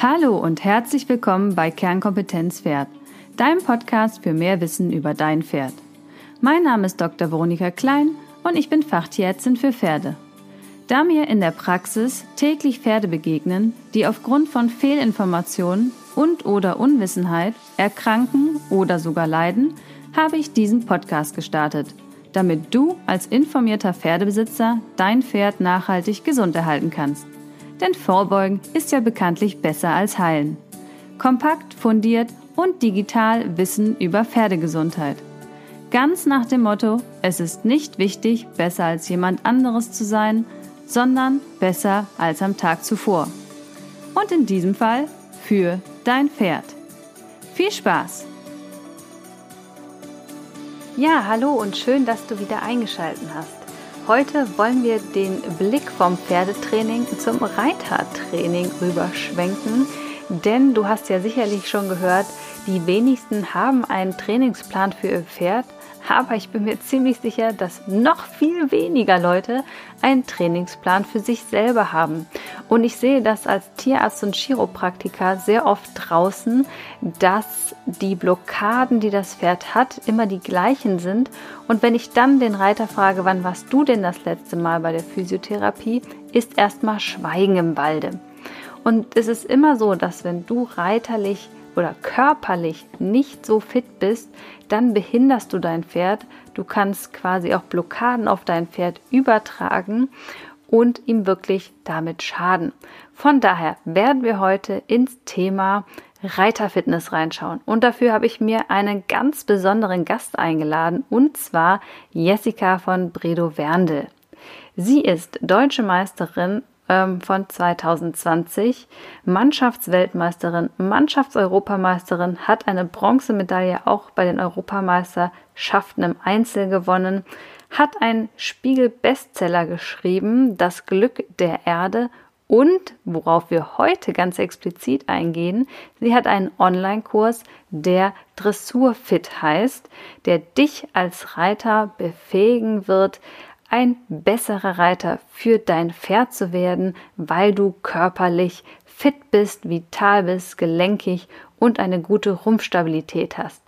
Hallo und herzlich willkommen bei Kernkompetenz Pferd, deinem Podcast für mehr Wissen über dein Pferd. Mein Name ist Dr. Veronika Klein und ich bin Fachtierärztin für Pferde. Da mir in der Praxis täglich Pferde begegnen, die aufgrund von Fehlinformationen und oder Unwissenheit erkranken oder sogar leiden, habe ich diesen Podcast gestartet, damit du als informierter Pferdebesitzer dein Pferd nachhaltig gesund erhalten kannst. Denn Vorbeugen ist ja bekanntlich besser als Heilen. Kompakt, fundiert und digital Wissen über Pferdegesundheit. Ganz nach dem Motto, es ist nicht wichtig, besser als jemand anderes zu sein, sondern besser als am Tag zuvor. Und in diesem Fall für dein Pferd. Viel Spaß! Ja, hallo und schön, dass du wieder eingeschaltet hast. Heute wollen wir den Blick vom Pferdetraining zum Reitertraining rüberschwenken, denn du hast ja sicherlich schon gehört, die wenigsten haben einen Trainingsplan für ihr Pferd, aber ich bin mir ziemlich sicher, dass noch viel weniger Leute einen Trainingsplan für sich selber haben. Und ich sehe das als Tierarzt und Chiropraktiker sehr oft draußen, dass die Blockaden, die das Pferd hat, immer die gleichen sind. Und wenn ich dann den Reiter frage, wann warst du denn das letzte Mal bei der Physiotherapie, ist erstmal Schweigen im Walde. Und es ist immer so, dass wenn du reiterlich oder körperlich nicht so fit bist, dann behinderst du dein Pferd. Du kannst quasi auch Blockaden auf dein Pferd übertragen und ihm wirklich damit schaden. Von daher werden wir heute ins Thema Reiterfitness reinschauen. Und dafür habe ich mir einen ganz besonderen Gast eingeladen, und zwar Jessica von Bredow Werndl. Sie ist deutsche Meisterin ähm, von 2020, Mannschaftsweltmeisterin, Mannschaftseuropameisterin, hat eine Bronzemedaille auch bei den Europameisterschaften im Einzel gewonnen, hat einen Spiegel-Bestseller geschrieben, Das Glück der Erde. Und worauf wir heute ganz explizit eingehen, sie hat einen Online-Kurs, der Dressurfit heißt, der dich als Reiter befähigen wird, ein besserer Reiter für dein Pferd zu werden, weil du körperlich fit bist, vital bist, gelenkig und eine gute Rumpfstabilität hast.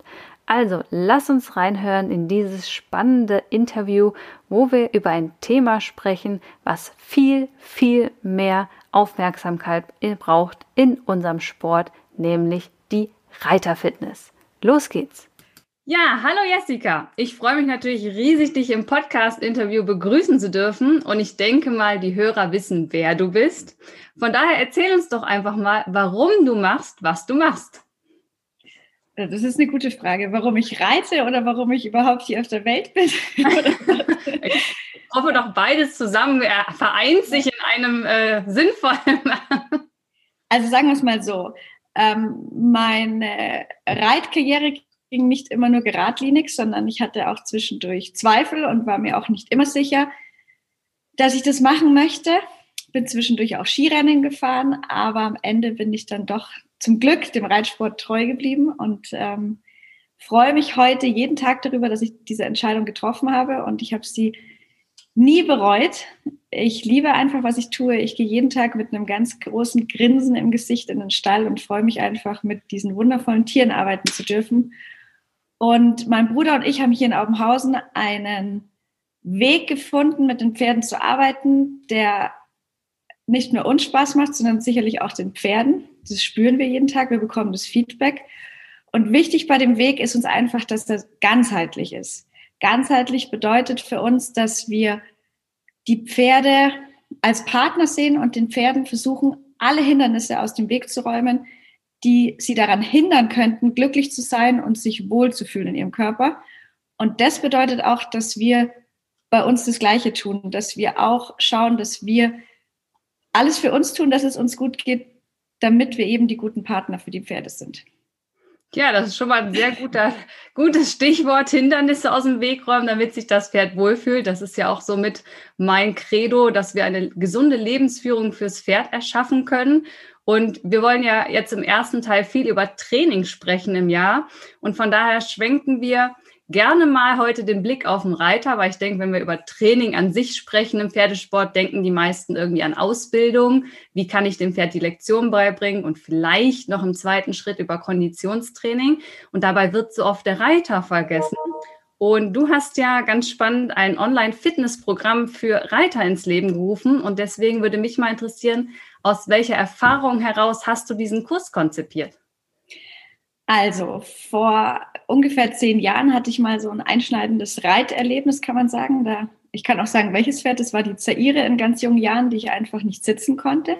Also lass uns reinhören in dieses spannende Interview, wo wir über ein Thema sprechen, was viel, viel mehr Aufmerksamkeit braucht in unserem Sport, nämlich die Reiterfitness. Los geht's! Ja, hallo Jessica. Ich freue mich natürlich riesig, dich im Podcast-Interview begrüßen zu dürfen. Und ich denke mal, die Hörer wissen, wer du bist. Von daher erzähl uns doch einfach mal, warum du machst, was du machst. Das ist eine gute Frage. Warum ich reite oder warum ich überhaupt hier auf der Welt bin? ich hoffe doch beides zusammen vereint sich in einem äh, sinnvollen. also sagen wir es mal so. Ähm, meine Reitkarriere ging nicht immer nur geradlinig, sondern ich hatte auch zwischendurch Zweifel und war mir auch nicht immer sicher, dass ich das machen möchte. Bin zwischendurch auch Skirennen gefahren, aber am Ende bin ich dann doch zum Glück dem Reitsport treu geblieben und ähm, freue mich heute jeden Tag darüber, dass ich diese Entscheidung getroffen habe und ich habe sie nie bereut. Ich liebe einfach, was ich tue. Ich gehe jeden Tag mit einem ganz großen Grinsen im Gesicht in den Stall und freue mich einfach, mit diesen wundervollen Tieren arbeiten zu dürfen und mein Bruder und ich haben hier in Aubenhausen einen Weg gefunden, mit den Pferden zu arbeiten, der nicht nur uns Spaß macht, sondern sicherlich auch den Pferden. Das spüren wir jeden Tag, wir bekommen das Feedback. Und wichtig bei dem Weg ist uns einfach, dass das ganzheitlich ist. Ganzheitlich bedeutet für uns, dass wir die Pferde als Partner sehen und den Pferden versuchen, alle Hindernisse aus dem Weg zu räumen, die sie daran hindern könnten, glücklich zu sein und sich wohlzufühlen in ihrem Körper. Und das bedeutet auch, dass wir bei uns das Gleiche tun, dass wir auch schauen, dass wir alles für uns tun, dass es uns gut geht, damit wir eben die guten Partner für die Pferde sind. Ja, das ist schon mal ein sehr guter, gutes Stichwort, Hindernisse aus dem Weg räumen, damit sich das Pferd wohlfühlt. Das ist ja auch so mit mein Credo, dass wir eine gesunde Lebensführung fürs Pferd erschaffen können. Und wir wollen ja jetzt im ersten Teil viel über Training sprechen im Jahr. Und von daher schwenken wir gerne mal heute den Blick auf den Reiter, weil ich denke, wenn wir über Training an sich sprechen im Pferdesport, denken die meisten irgendwie an Ausbildung. Wie kann ich dem Pferd die Lektion beibringen und vielleicht noch im zweiten Schritt über Konditionstraining. Und dabei wird so oft der Reiter vergessen. Und du hast ja ganz spannend ein Online-Fitnessprogramm für Reiter ins Leben gerufen. Und deswegen würde mich mal interessieren, aus welcher Erfahrung heraus hast du diesen Kurs konzipiert? Also, vor ungefähr zehn Jahren hatte ich mal so ein einschneidendes Reiterlebnis, kann man sagen. Da, ich kann auch sagen, welches Pferd. Das war die Zaire in ganz jungen Jahren, die ich einfach nicht sitzen konnte.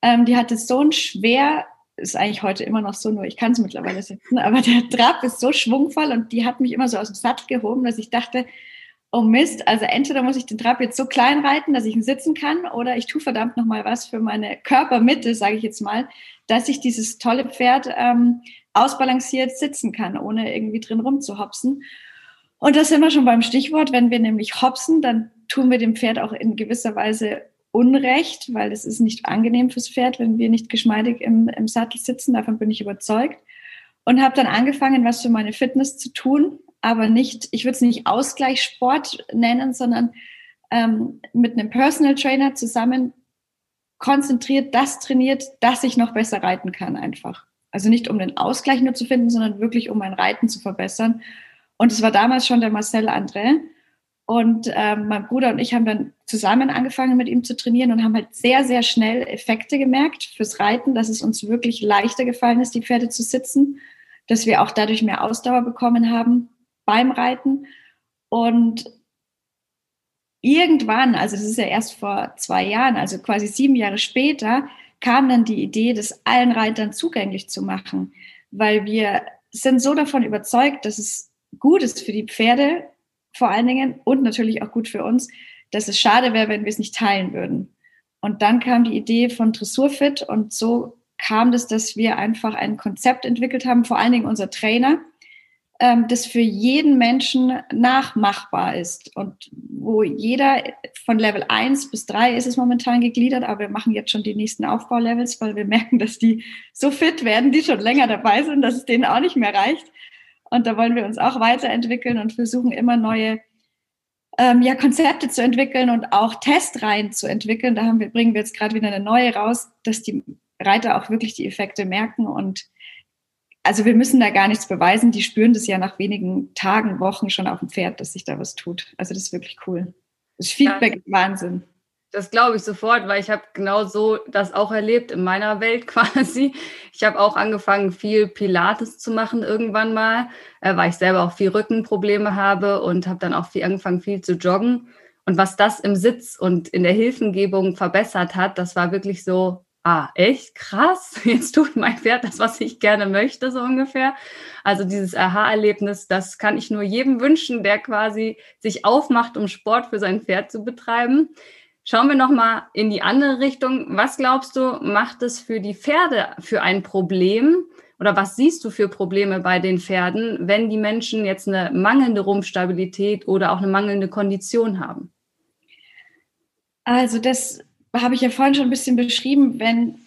Ähm, die hatte so ein schwer ist eigentlich heute immer noch so, nur ich kann es mittlerweile sitzen, aber der Trab ist so schwungvoll und die hat mich immer so aus dem Sattel gehoben, dass ich dachte, oh Mist, also entweder muss ich den Trab jetzt so klein reiten, dass ich ihn sitzen kann, oder ich tue verdammt nochmal was für meine Körpermitte, sage ich jetzt mal, dass ich dieses tolle Pferd ähm, ausbalanciert sitzen kann, ohne irgendwie drin rumzuhopsen. Und das sind wir schon beim Stichwort, wenn wir nämlich hopsen, dann tun wir dem Pferd auch in gewisser Weise Unrecht, weil es ist nicht angenehm fürs Pferd, wenn wir nicht geschmeidig im, im Sattel sitzen. Davon bin ich überzeugt. Und habe dann angefangen, was für meine Fitness zu tun, aber nicht, ich würde es nicht Ausgleichssport nennen, sondern ähm, mit einem Personal Trainer zusammen konzentriert das trainiert, dass ich noch besser reiten kann einfach. Also nicht um den Ausgleich nur zu finden, sondern wirklich um mein Reiten zu verbessern. Und es war damals schon der Marcel André. Und ähm, mein Bruder und ich haben dann zusammen angefangen, mit ihm zu trainieren und haben halt sehr, sehr schnell Effekte gemerkt fürs Reiten, dass es uns wirklich leichter gefallen ist, die Pferde zu sitzen, dass wir auch dadurch mehr Ausdauer bekommen haben beim Reiten. Und irgendwann, also das ist ja erst vor zwei Jahren, also quasi sieben Jahre später, kam dann die Idee, das allen Reitern zugänglich zu machen, weil wir sind so davon überzeugt, dass es gut ist für die Pferde, vor allen Dingen und natürlich auch gut für uns, dass es schade wäre, wenn wir es nicht teilen würden. Und dann kam die Idee von Dressurfit und so kam das, dass wir einfach ein Konzept entwickelt haben, vor allen Dingen unser Trainer, das für jeden Menschen nachmachbar ist und wo jeder von Level 1 bis 3 ist es momentan gegliedert, aber wir machen jetzt schon die nächsten Aufbaulevels, weil wir merken, dass die so fit werden, die schon länger dabei sind, dass es denen auch nicht mehr reicht. Und da wollen wir uns auch weiterentwickeln und versuchen immer neue ähm, ja, Konzepte zu entwickeln und auch Testreihen zu entwickeln. Da haben wir, bringen wir jetzt gerade wieder eine neue raus, dass die Reiter auch wirklich die Effekte merken. Und also wir müssen da gar nichts beweisen. Die spüren das ja nach wenigen Tagen, Wochen schon auf dem Pferd, dass sich da was tut. Also das ist wirklich cool. Das Feedback ist Wahnsinn. Das glaube ich sofort, weil ich habe genau so das auch erlebt in meiner Welt quasi. Ich habe auch angefangen, viel Pilates zu machen irgendwann mal, äh, weil ich selber auch viel Rückenprobleme habe und habe dann auch viel angefangen, viel zu joggen. Und was das im Sitz und in der Hilfengebung verbessert hat, das war wirklich so, ah, echt krass, jetzt tut mein Pferd das, was ich gerne möchte, so ungefähr. Also dieses Aha-Erlebnis, das kann ich nur jedem wünschen, der quasi sich aufmacht, um Sport für sein Pferd zu betreiben. Schauen wir nochmal in die andere Richtung. Was glaubst du, macht es für die Pferde für ein Problem? Oder was siehst du für Probleme bei den Pferden, wenn die Menschen jetzt eine mangelnde Rumpfstabilität oder auch eine mangelnde Kondition haben? Also das habe ich ja vorhin schon ein bisschen beschrieben. Wenn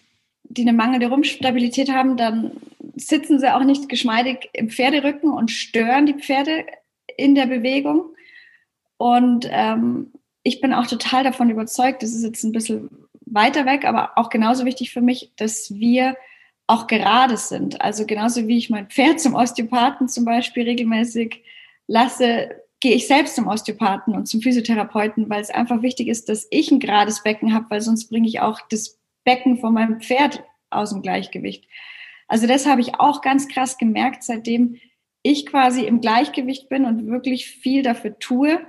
die eine mangelnde Rumpfstabilität haben, dann sitzen sie auch nicht geschmeidig im Pferderücken und stören die Pferde in der Bewegung. Und ähm, ich bin auch total davon überzeugt, das ist jetzt ein bisschen weiter weg, aber auch genauso wichtig für mich, dass wir auch gerade sind. Also genauso wie ich mein Pferd zum Osteopathen zum Beispiel regelmäßig lasse, gehe ich selbst zum Osteopathen und zum Physiotherapeuten, weil es einfach wichtig ist, dass ich ein gerades Becken habe, weil sonst bringe ich auch das Becken von meinem Pferd aus dem Gleichgewicht. Also das habe ich auch ganz krass gemerkt, seitdem ich quasi im Gleichgewicht bin und wirklich viel dafür tue,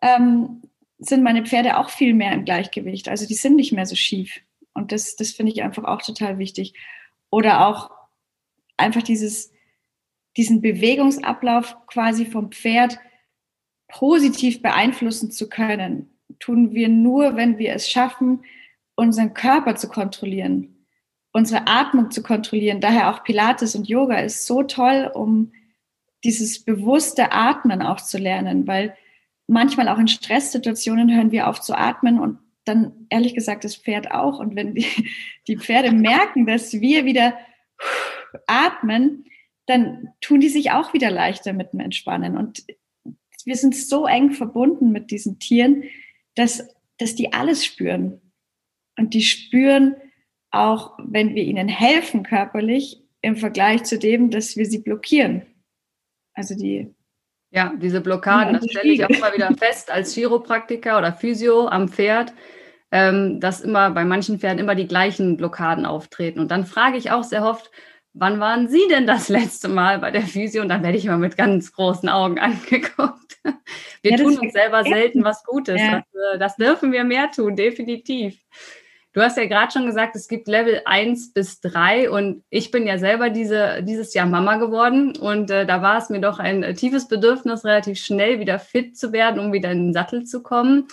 ähm, sind meine Pferde auch viel mehr im Gleichgewicht. Also die sind nicht mehr so schief. Und das, das finde ich einfach auch total wichtig. Oder auch einfach dieses, diesen Bewegungsablauf quasi vom Pferd positiv beeinflussen zu können, tun wir nur, wenn wir es schaffen, unseren Körper zu kontrollieren, unsere Atmung zu kontrollieren. Daher auch Pilates und Yoga ist so toll, um dieses bewusste Atmen auch zu lernen, weil manchmal auch in Stresssituationen hören wir auf zu atmen und dann ehrlich gesagt das Pferd auch. Und wenn die, die Pferde merken, dass wir wieder atmen, dann tun die sich auch wieder leichter mit dem Entspannen. Und wir sind so eng verbunden mit diesen Tieren, dass, dass die alles spüren. Und die spüren auch, wenn wir ihnen helfen körperlich, im Vergleich zu dem, dass wir sie blockieren. Also die. Ja, diese Blockaden, das stelle ich auch immer wieder fest als Chiropraktiker oder Physio am Pferd, ähm, dass immer bei manchen Pferden immer die gleichen Blockaden auftreten. Und dann frage ich auch sehr oft, wann waren Sie denn das letzte Mal bei der Physio? Und dann werde ich immer mit ganz großen Augen angeguckt. Wir ja, tun uns selber selten was Gutes. Ja. Das, äh, das, dürfen wir mehr tun, definitiv. Du hast ja gerade schon gesagt, es gibt Level 1 bis 3 und ich bin ja selber diese, dieses Jahr Mama geworden und äh, da war es mir doch ein äh, tiefes Bedürfnis, relativ schnell wieder fit zu werden, um wieder in den Sattel zu kommen.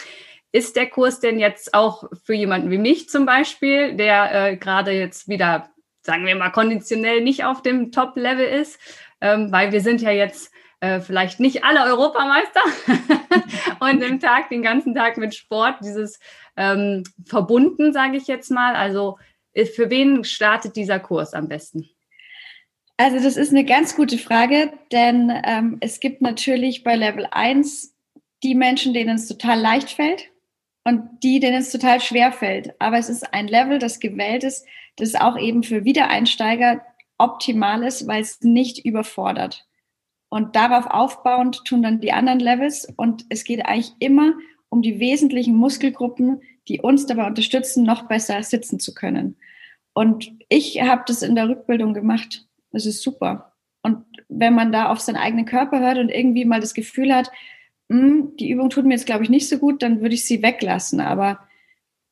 Ist der Kurs denn jetzt auch für jemanden wie mich zum Beispiel, der äh, gerade jetzt wieder sagen wir mal, konditionell nicht auf dem Top-Level ist, ähm, weil wir sind ja jetzt äh, vielleicht nicht alle Europameister und im Tag, den ganzen Tag mit Sport, dieses ähm, verbunden, sage ich jetzt mal. Also äh, für wen startet dieser Kurs am besten? Also das ist eine ganz gute Frage, denn ähm, es gibt natürlich bei Level 1 die Menschen, denen es total leicht fällt und die, denen es total schwer fällt. Aber es ist ein Level, das gewählt ist, das auch eben für Wiedereinsteiger optimal ist, weil es nicht überfordert. Und darauf aufbauend tun dann die anderen Levels. Und es geht eigentlich immer um die wesentlichen Muskelgruppen, die uns dabei unterstützen, noch besser sitzen zu können. Und ich habe das in der Rückbildung gemacht. Das ist super. Und wenn man da auf seinen eigenen Körper hört und irgendwie mal das Gefühl hat, hm, die Übung tut mir jetzt, glaube ich, nicht so gut, dann würde ich sie weglassen. Aber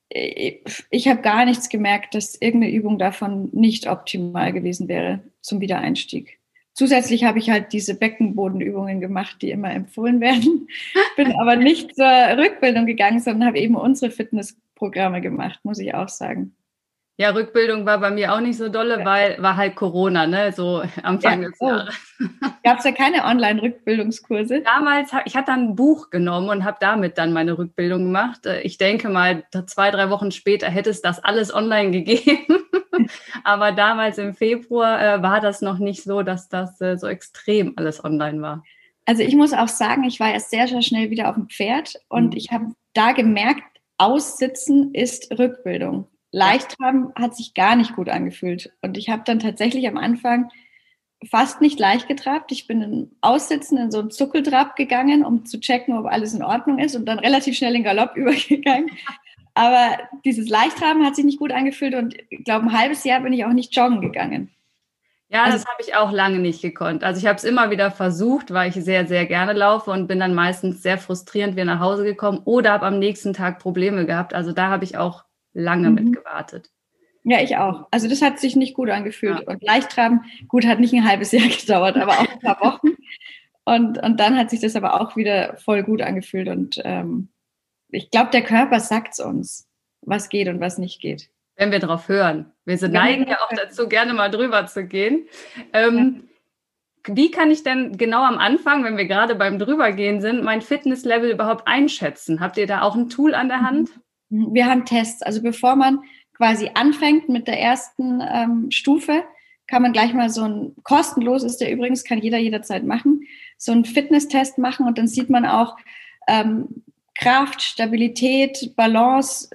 äh, ich habe gar nichts gemerkt, dass irgendeine Übung davon nicht optimal gewesen wäre zum Wiedereinstieg. Zusätzlich habe ich halt diese Beckenbodenübungen gemacht, die immer empfohlen werden. Bin aber nicht zur Rückbildung gegangen, sondern habe eben unsere Fitnessprogramme gemacht, muss ich auch sagen. Ja, Rückbildung war bei mir auch nicht so dolle, weil war halt Corona, ne? So Anfang ja, des oh. Jahres. Gab es ja keine Online-Rückbildungskurse? Damals, ich hatte dann ein Buch genommen und habe damit dann meine Rückbildung gemacht. Äh, ich denke mal, zwei, drei Wochen später hätte es das alles online gegeben. Aber damals im Februar äh, war das noch nicht so, dass das äh, so extrem alles online war. Also ich muss auch sagen, ich war erst sehr, sehr schnell wieder auf dem Pferd und mhm. ich habe da gemerkt, Aussitzen ist Rückbildung leicht haben hat sich gar nicht gut angefühlt. Und ich habe dann tatsächlich am Anfang fast nicht leicht getrabt. Ich bin im Aussitzen in so einen Zuckeltrab gegangen, um zu checken, ob alles in Ordnung ist und dann relativ schnell in Galopp übergegangen. Aber dieses Leichttraben hat sich nicht gut angefühlt und ich glaube, ein halbes Jahr bin ich auch nicht joggen gegangen. Ja, also, das habe ich auch lange nicht gekonnt. Also ich habe es immer wieder versucht, weil ich sehr, sehr gerne laufe und bin dann meistens sehr frustrierend wieder nach Hause gekommen oder habe am nächsten Tag Probleme gehabt. Also da habe ich auch lange mhm. mit gewartet. Ja, ich auch. Also das hat sich nicht gut angefühlt. Ja. Und Leichttraben, gut, hat nicht ein halbes Jahr gedauert, aber auch ein paar Wochen. Und, und dann hat sich das aber auch wieder voll gut angefühlt. Und ähm, ich glaube, der Körper sagt es uns, was geht und was nicht geht. Wenn wir darauf hören. Wir sind neigen ja auch dazu, gerne mal drüber zu gehen. Ähm, ja. Wie kann ich denn genau am Anfang, wenn wir gerade beim Drübergehen sind, mein Fitnesslevel überhaupt einschätzen? Habt ihr da auch ein Tool an der Hand? Mhm. Wir haben Tests. Also bevor man quasi anfängt mit der ersten ähm, Stufe, kann man gleich mal so ein kostenlos ist der übrigens, kann jeder jederzeit machen, so einen Fitnesstest machen und dann sieht man auch ähm, Kraft, Stabilität, Balance,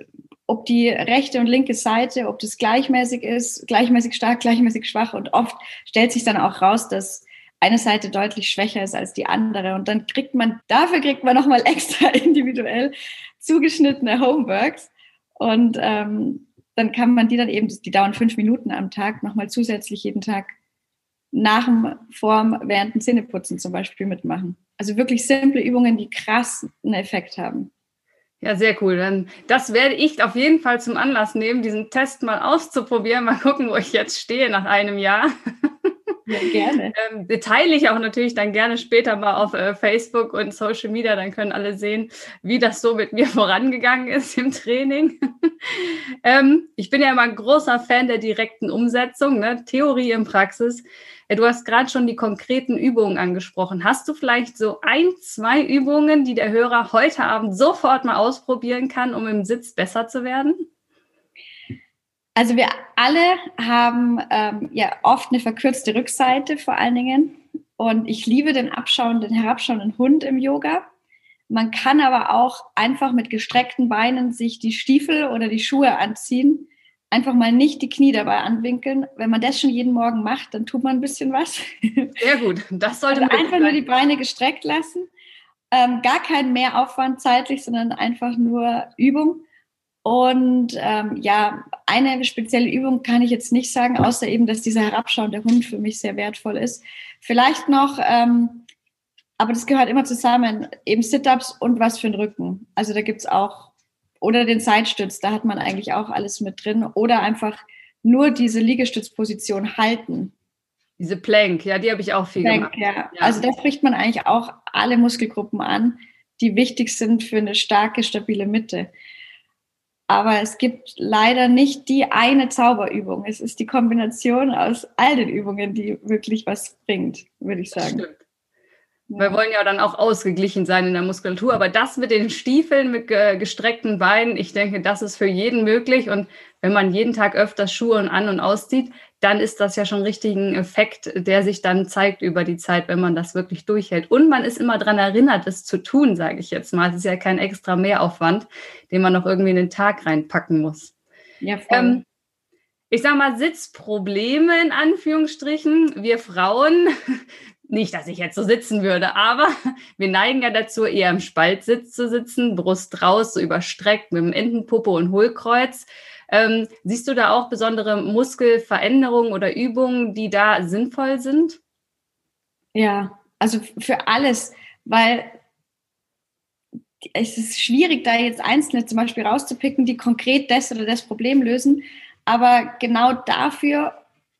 ob die rechte und linke Seite, ob das gleichmäßig ist, gleichmäßig stark, gleichmäßig schwach und oft stellt sich dann auch raus, dass eine Seite deutlich schwächer ist als die andere und dann kriegt man, dafür kriegt man nochmal extra individuell zugeschnittene Homeworks. Und ähm, dann kann man die dann eben, die dauern fünf Minuten am Tag, nochmal zusätzlich jeden Tag nach dem Form während dem Zähneputzen zum Beispiel mitmachen. Also wirklich simple Übungen, die krass einen Effekt haben. Ja, sehr cool. Dann das werde ich auf jeden Fall zum Anlass nehmen, diesen Test mal auszuprobieren. Mal gucken, wo ich jetzt stehe nach einem Jahr. Ja, gerne. Ähm, teile ich auch natürlich dann gerne später mal auf äh, Facebook und Social Media. Dann können alle sehen, wie das so mit mir vorangegangen ist im Training. ähm, ich bin ja immer ein großer Fan der direkten Umsetzung, ne? Theorie in Praxis. Äh, du hast gerade schon die konkreten Übungen angesprochen. Hast du vielleicht so ein, zwei Übungen, die der Hörer heute Abend sofort mal ausprobieren kann, um im Sitz besser zu werden? Also wir alle haben ähm, ja oft eine verkürzte Rückseite vor allen Dingen. Und ich liebe den abschauenden, herabschauenden Hund im Yoga. Man kann aber auch einfach mit gestreckten Beinen sich die Stiefel oder die Schuhe anziehen. Einfach mal nicht die Knie dabei anwinkeln. Wenn man das schon jeden Morgen macht, dann tut man ein bisschen was. Sehr gut. Das sollte also einfach nur die Beine gestreckt lassen. Ähm, gar kein Mehraufwand zeitlich, sondern einfach nur Übung. Und ähm, ja, eine spezielle Übung kann ich jetzt nicht sagen, außer eben, dass dieser herabschauende Hund für mich sehr wertvoll ist. Vielleicht noch, ähm, aber das gehört immer zusammen, eben Sit-ups und was für den Rücken. Also da gibt's auch, oder den Seitstütz, da hat man eigentlich auch alles mit drin. Oder einfach nur diese Liegestützposition halten. Diese Plank, ja, die habe ich auch viel Plank, gemacht. Ja. ja. Also da spricht man eigentlich auch alle Muskelgruppen an, die wichtig sind für eine starke, stabile Mitte. Aber es gibt leider nicht die eine Zauberübung. Es ist die Kombination aus all den Übungen, die wirklich was bringt, würde ich sagen. Stimmt. Wir wollen ja dann auch ausgeglichen sein in der Muskulatur, aber das mit den Stiefeln, mit gestreckten Beinen, ich denke, das ist für jeden möglich. Und wenn man jeden Tag öfters Schuhe an und auszieht, dann ist das ja schon richtig ein Effekt, der sich dann zeigt über die Zeit, wenn man das wirklich durchhält. Und man ist immer daran erinnert, es zu tun, sage ich jetzt mal. Es ist ja kein extra Mehraufwand, den man noch irgendwie in den Tag reinpacken muss. Ja, voll. Ähm, ich sage mal, Sitzprobleme in Anführungsstrichen. Wir Frauen, nicht, dass ich jetzt so sitzen würde, aber wir neigen ja dazu, eher im Spaltsitz zu sitzen, Brust raus, so überstreckt mit dem Entenpuppe und Hohlkreuz. Ähm, siehst du da auch besondere Muskelveränderungen oder Übungen, die da sinnvoll sind? Ja, also für alles, weil es ist schwierig, da jetzt einzelne zum Beispiel rauszupicken, die konkret das oder das Problem lösen. Aber genau dafür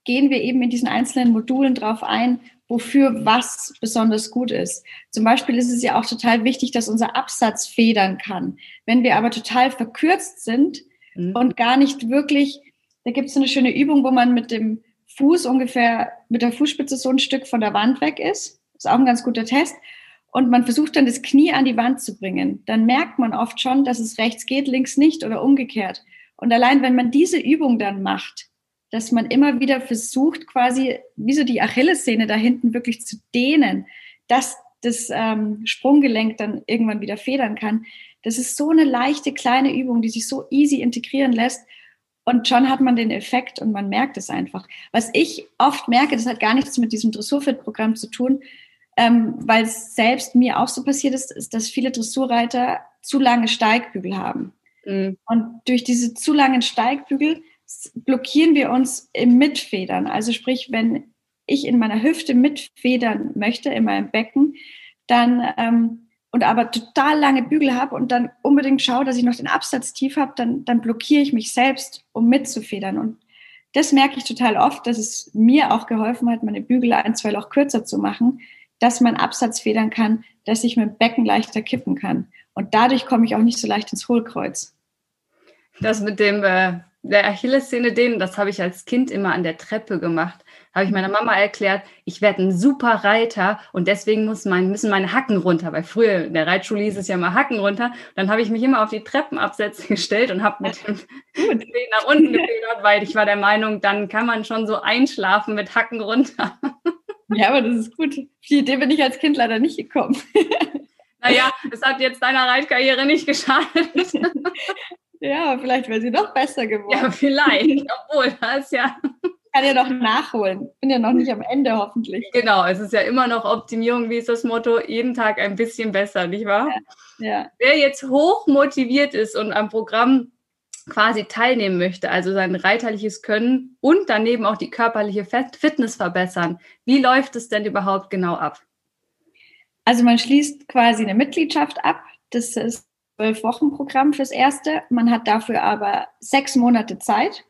gehen wir eben in diesen einzelnen Modulen drauf ein, wofür was besonders gut ist. Zum Beispiel ist es ja auch total wichtig, dass unser Absatz federn kann. Wenn wir aber total verkürzt sind, mhm. und gar nicht wirklich, da gibt es so eine schöne Übung, wo man mit dem Fuß ungefähr, mit der Fußspitze so ein Stück von der Wand weg ist. Ist auch ein ganz guter Test. Und man versucht dann das Knie an die Wand zu bringen. Dann merkt man oft schon, dass es rechts geht, links nicht oder umgekehrt. Und allein, wenn man diese Übung dann macht, dass man immer wieder versucht, quasi wie so die Achillessehne da hinten wirklich zu dehnen, dass das ähm, Sprunggelenk dann irgendwann wieder federn kann, das ist so eine leichte kleine Übung, die sich so easy integrieren lässt. Und schon hat man den Effekt und man merkt es einfach. Was ich oft merke, das hat gar nichts mit diesem Dressurfit-Programm zu tun, ähm, weil es selbst mir auch so passiert ist, ist, dass viele Dressurreiter zu lange Steigbügel haben. Mhm. Und durch diese zu langen Steigbügel blockieren wir uns im Mitfedern. Also sprich, wenn ich in meiner Hüfte mitfedern möchte, in meinem Becken, dann ähm, und aber total lange Bügel habe und dann unbedingt schaue, dass ich noch den Absatz tief habe, dann, dann blockiere ich mich selbst, um mitzufedern. Und das merke ich total oft, dass es mir auch geholfen hat, meine Bügel ein, zwei Loch kürzer zu machen, dass mein Absatz federn kann, dass ich mit dem Becken leichter kippen kann. Und dadurch komme ich auch nicht so leicht ins Hohlkreuz. Das mit dem äh, der Achillessehne dehnen, das habe ich als Kind immer an der Treppe gemacht habe ich meiner Mama erklärt, ich werde ein super Reiter und deswegen muss mein, müssen meine Hacken runter, weil früher in der Reitschule hieß es ja mal Hacken runter. Dann habe ich mich immer auf die Treppenabsätze gestellt und habe mit dem Zeh nach unten gefedert, weil ich war der Meinung, dann kann man schon so einschlafen mit Hacken runter. Ja, aber das ist gut. die Idee bin ich als Kind leider nicht gekommen. Naja, es hat jetzt deiner Reitkarriere nicht geschadet. Ja, vielleicht wäre sie noch besser geworden. Ja, vielleicht. Obwohl, das ja kann ja noch nachholen. Bin ja noch nicht am Ende hoffentlich. Genau, es ist ja immer noch Optimierung, wie ist das Motto, jeden Tag ein bisschen besser, nicht wahr? Ja. ja. Wer jetzt hoch motiviert ist und am Programm quasi teilnehmen möchte, also sein reiterliches Können und daneben auch die körperliche Fitness verbessern, wie läuft es denn überhaupt genau ab? Also man schließt quasi eine Mitgliedschaft ab. Das ist zwölf Wochen Programm fürs Erste. Man hat dafür aber sechs Monate Zeit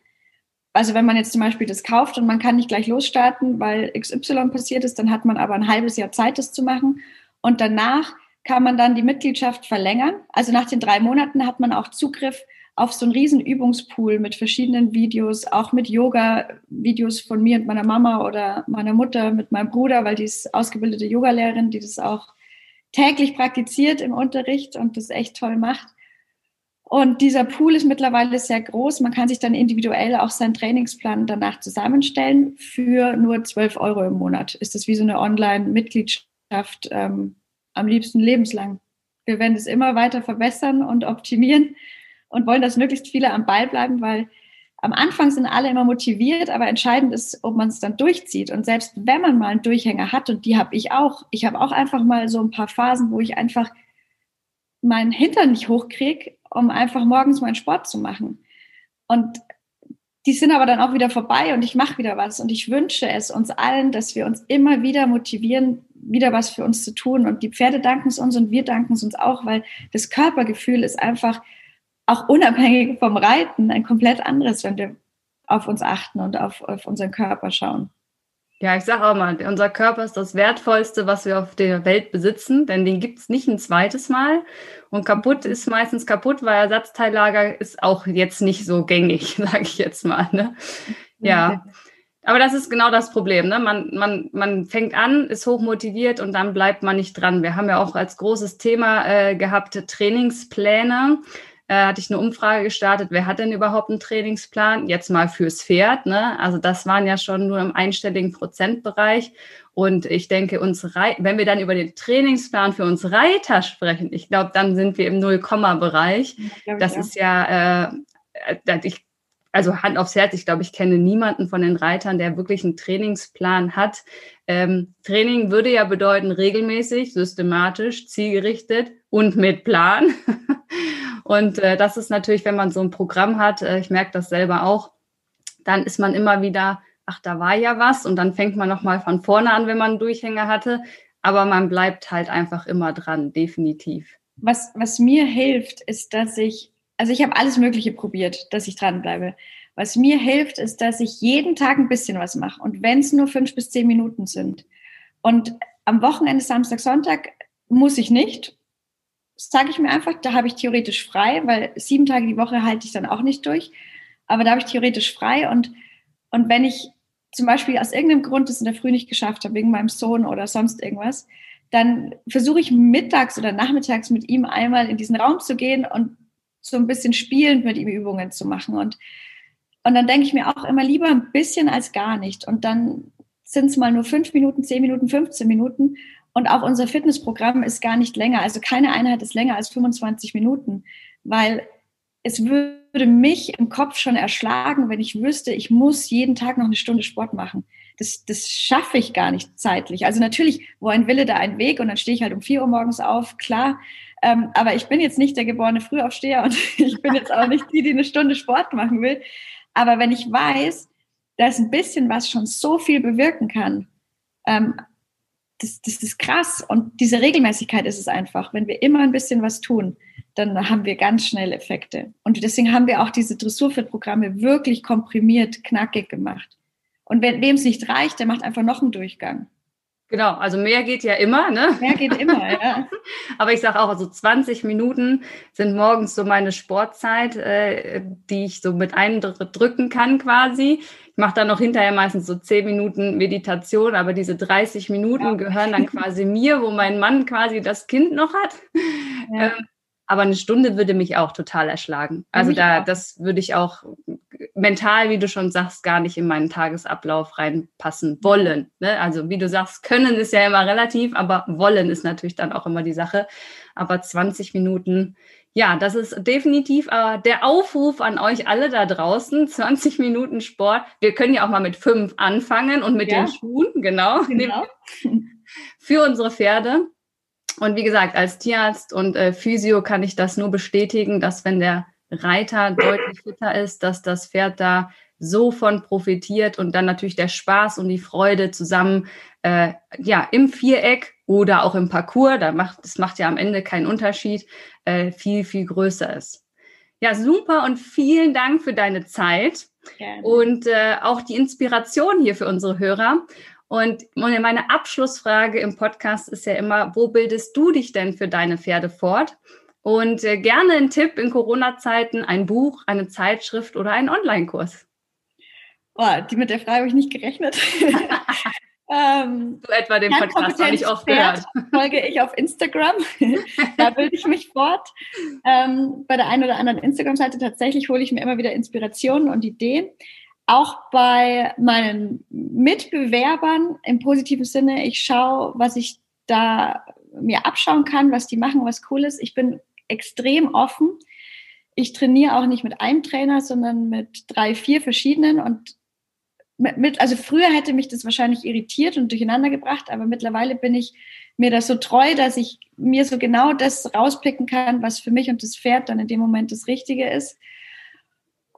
also wenn man jetzt zum Beispiel das kauft und man kann nicht gleich losstarten, weil XY passiert ist, dann hat man aber ein halbes Jahr Zeit, das zu machen. Und danach kann man dann die Mitgliedschaft verlängern. Also nach den drei Monaten hat man auch Zugriff auf so einen riesen Übungspool mit verschiedenen Videos, auch mit Yoga-Videos von mir und meiner Mama oder meiner Mutter, mit meinem Bruder, weil die ist ausgebildete Yogalehrerin, die das auch täglich praktiziert im Unterricht und das echt toll macht. Und dieser Pool ist mittlerweile sehr groß. Man kann sich dann individuell auch seinen Trainingsplan danach zusammenstellen. Für nur 12 Euro im Monat ist das wie so eine Online-Mitgliedschaft, ähm, am liebsten lebenslang. Wir werden es immer weiter verbessern und optimieren und wollen, dass möglichst viele am Ball bleiben, weil am Anfang sind alle immer motiviert, aber entscheidend ist, ob man es dann durchzieht. Und selbst wenn man mal einen Durchhänger hat, und die habe ich auch, ich habe auch einfach mal so ein paar Phasen, wo ich einfach meinen Hintern nicht hochkriege, um einfach morgens meinen Sport zu machen. Und die sind aber dann auch wieder vorbei und ich mache wieder was. Und ich wünsche es uns allen, dass wir uns immer wieder motivieren, wieder was für uns zu tun. Und die Pferde danken es uns und wir danken es uns auch, weil das Körpergefühl ist einfach auch unabhängig vom Reiten ein komplett anderes, wenn wir auf uns achten und auf, auf unseren Körper schauen. Ja, ich sage auch mal, unser Körper ist das Wertvollste, was wir auf der Welt besitzen, denn den gibt es nicht ein zweites Mal. Und kaputt ist meistens kaputt, weil Ersatzteillager ist auch jetzt nicht so gängig, sage ich jetzt mal. Ne? Ja. Aber das ist genau das Problem. Ne? Man, man, man fängt an, ist hochmotiviert und dann bleibt man nicht dran. Wir haben ja auch als großes Thema äh, gehabt Trainingspläne äh, hatte ich eine Umfrage gestartet, wer hat denn überhaupt einen Trainingsplan? Jetzt mal fürs Pferd. Ne? Also das waren ja schon nur im einstelligen Prozentbereich. Und ich denke, uns wenn wir dann über den Trainingsplan für uns Reiter sprechen, ich glaube, dann sind wir im Null-Komma-Bereich. Das ist ja, äh, äh ich, also Hand aufs Herz, ich glaube, ich kenne niemanden von den Reitern, der wirklich einen Trainingsplan hat. Ähm, Training würde ja bedeuten regelmäßig, systematisch, zielgerichtet und mit Plan. Und äh, das ist natürlich, wenn man so ein Programm hat, äh, ich merke das selber auch, dann ist man immer wieder, ach, da war ja was und dann fängt man nochmal von vorne an, wenn man einen Durchhänger hatte. Aber man bleibt halt einfach immer dran, definitiv. Was, was mir hilft, ist, dass ich, also ich habe alles Mögliche probiert, dass ich dranbleibe. Was mir hilft, ist, dass ich jeden Tag ein bisschen was mache. Und wenn es nur fünf bis zehn Minuten sind. Und am Wochenende, Samstag, Sonntag muss ich nicht sage ich mir einfach, da habe ich theoretisch frei, weil sieben Tage die Woche halte ich dann auch nicht durch. Aber da habe ich theoretisch frei und, und wenn ich zum Beispiel aus irgendeinem Grund das in der Früh nicht geschafft habe, wegen meinem Sohn oder sonst irgendwas, dann versuche ich mittags oder nachmittags mit ihm einmal in diesen Raum zu gehen und so ein bisschen spielend mit ihm Übungen zu machen. Und, und dann denke ich mir auch immer lieber ein bisschen als gar nicht. Und dann sind es mal nur fünf Minuten, zehn Minuten, 15 Minuten. Und auch unser Fitnessprogramm ist gar nicht länger. Also keine Einheit ist länger als 25 Minuten, weil es würde mich im Kopf schon erschlagen, wenn ich wüsste, ich muss jeden Tag noch eine Stunde Sport machen. Das, das schaffe ich gar nicht zeitlich. Also natürlich, wo ein Wille, da ein Weg und dann stehe ich halt um vier Uhr morgens auf, klar. Ähm, aber ich bin jetzt nicht der geborene Frühaufsteher und ich bin jetzt auch nicht die, die eine Stunde Sport machen will. Aber wenn ich weiß, dass ein bisschen was schon so viel bewirken kann, ähm, das, das ist krass. Und diese Regelmäßigkeit ist es einfach. Wenn wir immer ein bisschen was tun, dann haben wir ganz schnell Effekte. Und deswegen haben wir auch diese Dressurfit-Programme wirklich komprimiert, knackig gemacht. Und wem es nicht reicht, der macht einfach noch einen Durchgang. Genau, also mehr geht ja immer, ne? Mehr geht immer, ja. Aber ich sage auch, also 20 Minuten sind morgens so meine Sportzeit, äh, die ich so mit eindrücken kann quasi. Ich mache dann noch hinterher meistens so 10 Minuten Meditation, aber diese 30 Minuten ja. gehören dann quasi mir, wo mein Mann quasi das Kind noch hat. Ja. Ähm, aber eine Stunde würde mich auch total erschlagen. Also da, das würde ich auch mental, wie du schon sagst, gar nicht in meinen Tagesablauf reinpassen wollen. Ne? Also wie du sagst, können ist ja immer relativ, aber wollen ist natürlich dann auch immer die Sache. Aber 20 Minuten, ja, das ist definitiv äh, der Aufruf an euch alle da draußen. 20 Minuten Sport. Wir können ja auch mal mit fünf anfangen und mit ja. den Schuhen, genau. genau. Für unsere Pferde. Und wie gesagt, als Tierarzt und äh, Physio kann ich das nur bestätigen, dass wenn der Reiter deutlich fitter ist, dass das Pferd da so von profitiert und dann natürlich der Spaß und die Freude zusammen äh, ja im Viereck oder auch im Parcours, da macht das macht ja am Ende keinen Unterschied, äh, viel viel größer ist. Ja, super und vielen Dank für deine Zeit Gerne. und äh, auch die Inspiration hier für unsere Hörer. Und meine Abschlussfrage im Podcast ist ja immer, wo bildest du dich denn für deine Pferde fort? Und äh, gerne ein Tipp in Corona-Zeiten, ein Buch, eine Zeitschrift oder einen Online-Kurs. Oh, die mit der Frage habe ich nicht gerechnet. Ähm, so etwa den Podcast habe ich oft gehört. Folge ich auf Instagram. da bilde ich mich fort. Ähm, bei der einen oder anderen Instagram-Seite tatsächlich hole ich mir immer wieder Inspirationen und Ideen. Auch bei meinen Mitbewerbern im positiven Sinne. Ich schaue, was ich da mir abschauen kann, was die machen, was cool ist. Ich bin extrem offen. Ich trainiere auch nicht mit einem Trainer, sondern mit drei, vier verschiedenen und mit, also früher hätte mich das wahrscheinlich irritiert und durcheinander gebracht, aber mittlerweile bin ich mir das so treu, dass ich mir so genau das rauspicken kann, was für mich und das Pferd dann in dem Moment das Richtige ist.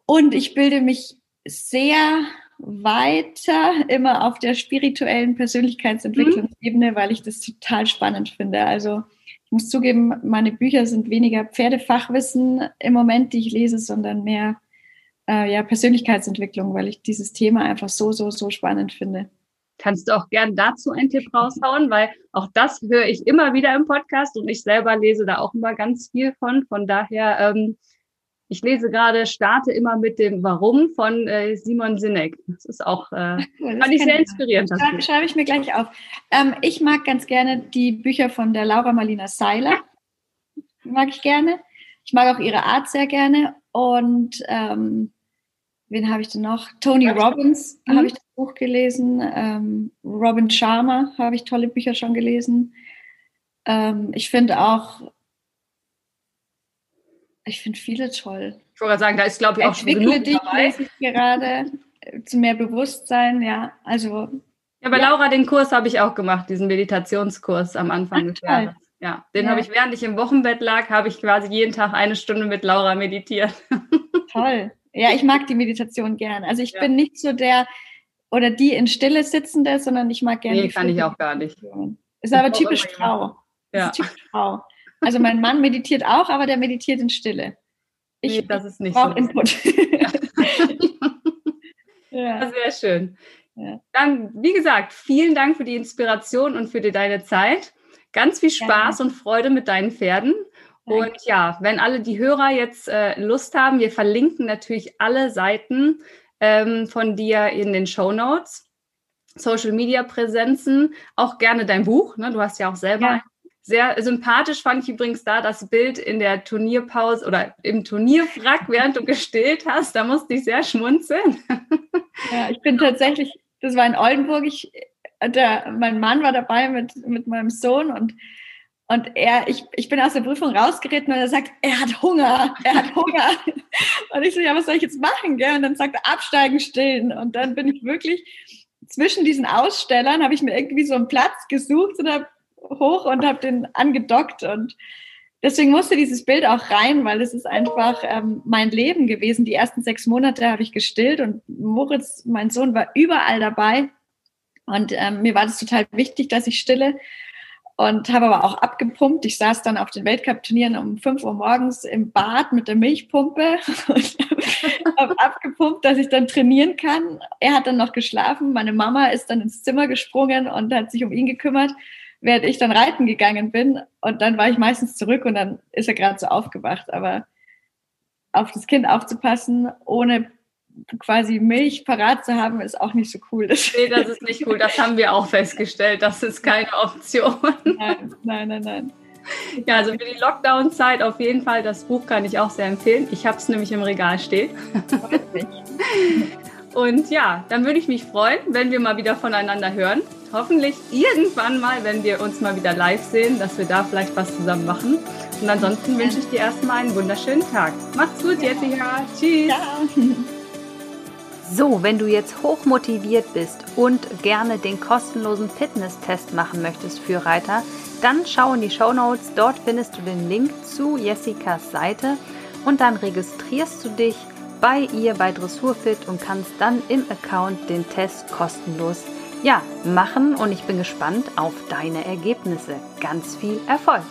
Und ich bilde mich sehr weiter immer auf der spirituellen Persönlichkeitsentwicklungsebene, weil ich das total spannend finde. Also ich muss zugeben, meine Bücher sind weniger Pferdefachwissen im Moment, die ich lese, sondern mehr äh, ja, Persönlichkeitsentwicklung, weil ich dieses Thema einfach so, so, so spannend finde. Kannst du auch gern dazu einen Tipp raushauen, weil auch das höre ich immer wieder im Podcast und ich selber lese da auch immer ganz viel von. Von daher, ähm, ich lese gerade, starte immer mit dem Warum von äh, Simon Sinek. Das ist auch, äh, cool, fand ich sehr inspirierend. Das schreibe, schreibe ich mir gleich auf. Ähm, ich mag ganz gerne die Bücher von der Laura Marlina Seiler. Mag ich gerne. Ich mag auch ihre Art sehr gerne. Und ähm, wen habe ich denn noch? Tony Robbins mhm. habe ich das Buch gelesen. Ähm, Robin Sharma habe ich tolle Bücher schon gelesen. Ähm, ich finde auch, ich finde viele toll. Ich wollte sagen, da ist, glaube ich, auch schon genug dich dabei. lese ich gerade äh, zu mehr Bewusstsein, ja, also. Ja, bei ja. Laura, den Kurs habe ich auch gemacht, diesen Meditationskurs am Anfang des Jahres. Ja, den ja. habe ich, während ich im Wochenbett lag, habe ich quasi jeden Tag eine Stunde mit Laura meditiert. Toll. Ja, ich mag die Meditation gern. Also ich ja. bin nicht so der oder die in Stille sitzende, sondern ich mag gerne. Nee, kann ich auch gar nicht. Ist aber typisch Frau. Ja. Typisch Frau. Also mein Mann meditiert auch, aber der meditiert in Stille. Ich nee, das ist nicht so. Input. Ja. ja. Sehr schön. Ja. Dann, wie gesagt, vielen Dank für die Inspiration und für die, deine Zeit. Ganz viel Spaß ja. und Freude mit deinen Pferden. Und ja, wenn alle die Hörer jetzt äh, Lust haben, wir verlinken natürlich alle Seiten ähm, von dir in den Show Notes, Social Media Präsenzen, auch gerne dein Buch. Ne? Du hast ja auch selber ja. Sehr sympathisch fand ich übrigens da das Bild in der Turnierpause oder im Turnierfrack, während du gestillt hast. Da musste ich sehr schmunzeln. Ja, ich bin tatsächlich, das war in Oldenburg. Ich, der, mein Mann war dabei mit, mit meinem Sohn und und er, ich, ich bin aus der Prüfung rausgeritten und er sagt, er hat Hunger, er hat Hunger. und ich so, ja, was soll ich jetzt machen? Gell? Und dann sagt er, absteigen, stillen. Und dann bin ich wirklich zwischen diesen Ausstellern, habe ich mir irgendwie so einen Platz gesucht oder hoch und habe den angedockt. Und deswegen musste dieses Bild auch rein, weil es ist einfach ähm, mein Leben gewesen. Die ersten sechs Monate habe ich gestillt und Moritz, mein Sohn, war überall dabei. Und ähm, mir war das total wichtig, dass ich stille und habe aber auch abgepumpt. Ich saß dann auf den Weltcup-Turnieren um 5 Uhr morgens im Bad mit der Milchpumpe und habe abgepumpt, dass ich dann trainieren kann. Er hat dann noch geschlafen. Meine Mama ist dann ins Zimmer gesprungen und hat sich um ihn gekümmert, während ich dann reiten gegangen bin. Und dann war ich meistens zurück und dann ist er gerade so aufgewacht. Aber auf das Kind aufzupassen, ohne quasi Milch parat zu haben, ist auch nicht so cool. Nee, das ist nicht cool. Das haben wir auch festgestellt. Das ist keine Option. Nein, nein, nein, nein. Ja, also für die Lockdown-Zeit auf jeden Fall, das Buch kann ich auch sehr empfehlen. Ich habe es nämlich im Regal stehen. Und ja, dann würde ich mich freuen, wenn wir mal wieder voneinander hören. Hoffentlich irgendwann mal, wenn wir uns mal wieder live sehen, dass wir da vielleicht was zusammen machen. Und ansonsten wünsche ich dir erstmal einen wunderschönen Tag. Macht's gut, Jessica. Tschüss. Ja. So, wenn du jetzt hochmotiviert bist und gerne den kostenlosen Fitness-Test machen möchtest für Reiter, dann schau in die Show Notes. Dort findest du den Link zu Jessicas Seite und dann registrierst du dich bei ihr bei Dressurfit und kannst dann im Account den Test kostenlos ja, machen und ich bin gespannt auf deine Ergebnisse. Ganz viel Erfolg!